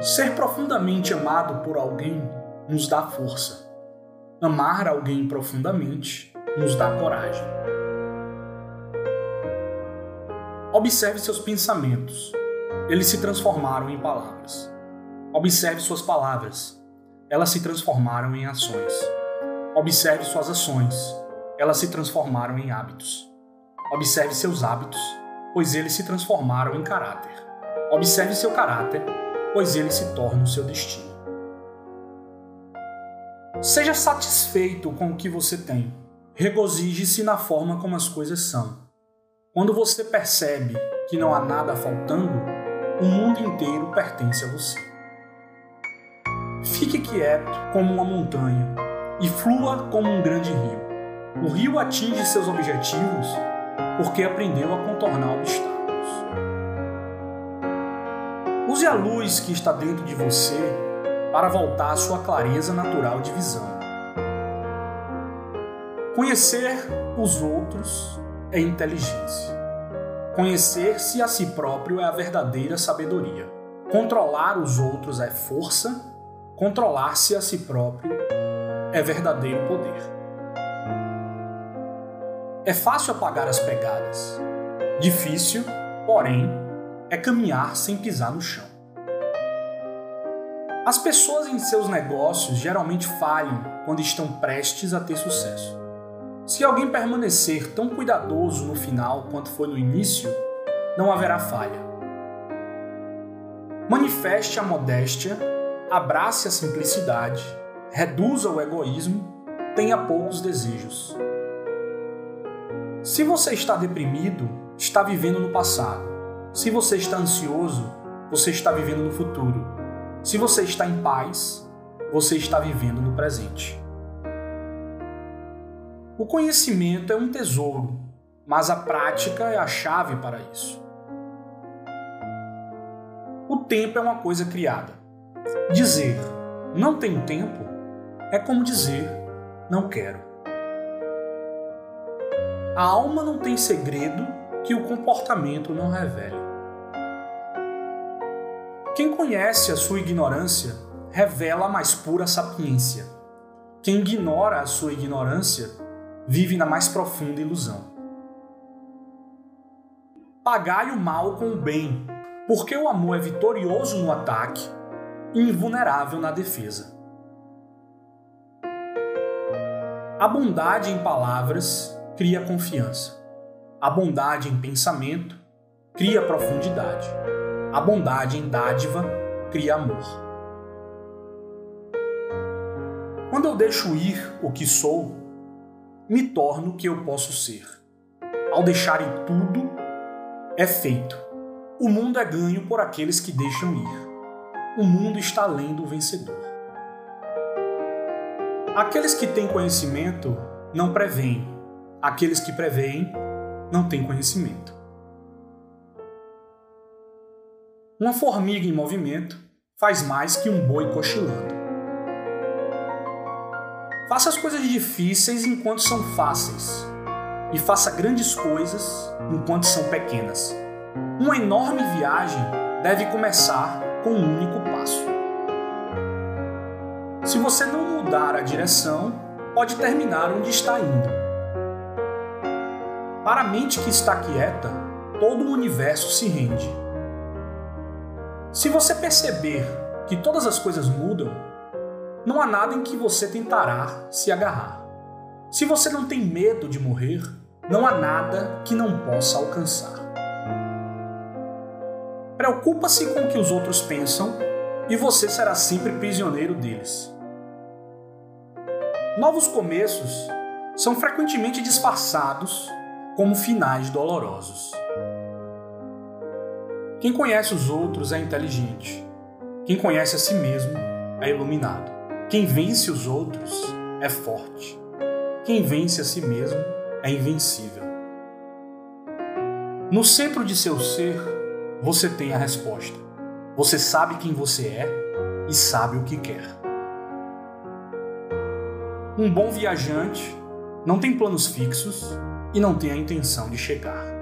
Ser profundamente amado por alguém nos dá força. Amar alguém profundamente nos dá coragem. Observe seus pensamentos. Eles se transformaram em palavras. Observe suas palavras. Elas se transformaram em ações. Observe suas ações. Elas se transformaram em hábitos. Observe seus hábitos, pois eles se transformaram em caráter. Observe seu caráter, pois ele se torna o seu destino. Seja satisfeito com o que você tem. Regozije-se na forma como as coisas são. Quando você percebe que não há nada faltando, o mundo inteiro pertence a você. Fique quieto como uma montanha e flua como um grande rio. O rio atinge seus objetivos porque aprendeu a contornar obstáculos. Use a luz que está dentro de você para voltar à sua clareza natural de visão. Conhecer os outros é inteligência. Conhecer-se a si próprio é a verdadeira sabedoria. Controlar os outros é força, controlar-se a si próprio é verdadeiro poder. É fácil apagar as pegadas. Difícil, porém, é caminhar sem pisar no chão. As pessoas em seus negócios geralmente falham quando estão prestes a ter sucesso. Se alguém permanecer tão cuidadoso no final quanto foi no início, não haverá falha. Manifeste a modéstia, abrace a simplicidade, reduza o egoísmo, tenha poucos desejos. Se você está deprimido, está vivendo no passado. Se você está ansioso, você está vivendo no futuro. Se você está em paz, você está vivendo no presente. O conhecimento é um tesouro, mas a prática é a chave para isso. O tempo é uma coisa criada. Dizer não tenho tempo é como dizer não quero. A alma não tem segredo que o comportamento não revele. Quem conhece a sua ignorância revela a mais pura sapiência. Quem ignora a sua ignorância vive na mais profunda ilusão. Pagai o mal com o bem, porque o amor é vitorioso no ataque e invulnerável na defesa. A bondade em palavras cria confiança. A bondade em pensamento cria profundidade. A bondade em dádiva cria amor. Quando eu deixo ir o que sou, me torno o que eu posso ser. Ao deixar tudo, é feito. O mundo é ganho por aqueles que deixam ir. O mundo está além do vencedor. Aqueles que têm conhecimento não preveem. Aqueles que preveem não têm conhecimento. Uma formiga em movimento faz mais que um boi cochilando. Faça as coisas difíceis enquanto são fáceis, e faça grandes coisas enquanto são pequenas. Uma enorme viagem deve começar com um único passo. Se você não mudar a direção, pode terminar onde está indo. Para a mente que está quieta, todo o universo se rende. Se você perceber que todas as coisas mudam, não há nada em que você tentará se agarrar. Se você não tem medo de morrer, não há nada que não possa alcançar. Preocupa-se com o que os outros pensam e você será sempre prisioneiro deles. Novos começos são frequentemente disfarçados como finais dolorosos. Quem conhece os outros é inteligente. Quem conhece a si mesmo é iluminado. Quem vence os outros é forte. Quem vence a si mesmo é invencível. No centro de seu ser, você tem a resposta. Você sabe quem você é e sabe o que quer. Um bom viajante não tem planos fixos e não tem a intenção de chegar.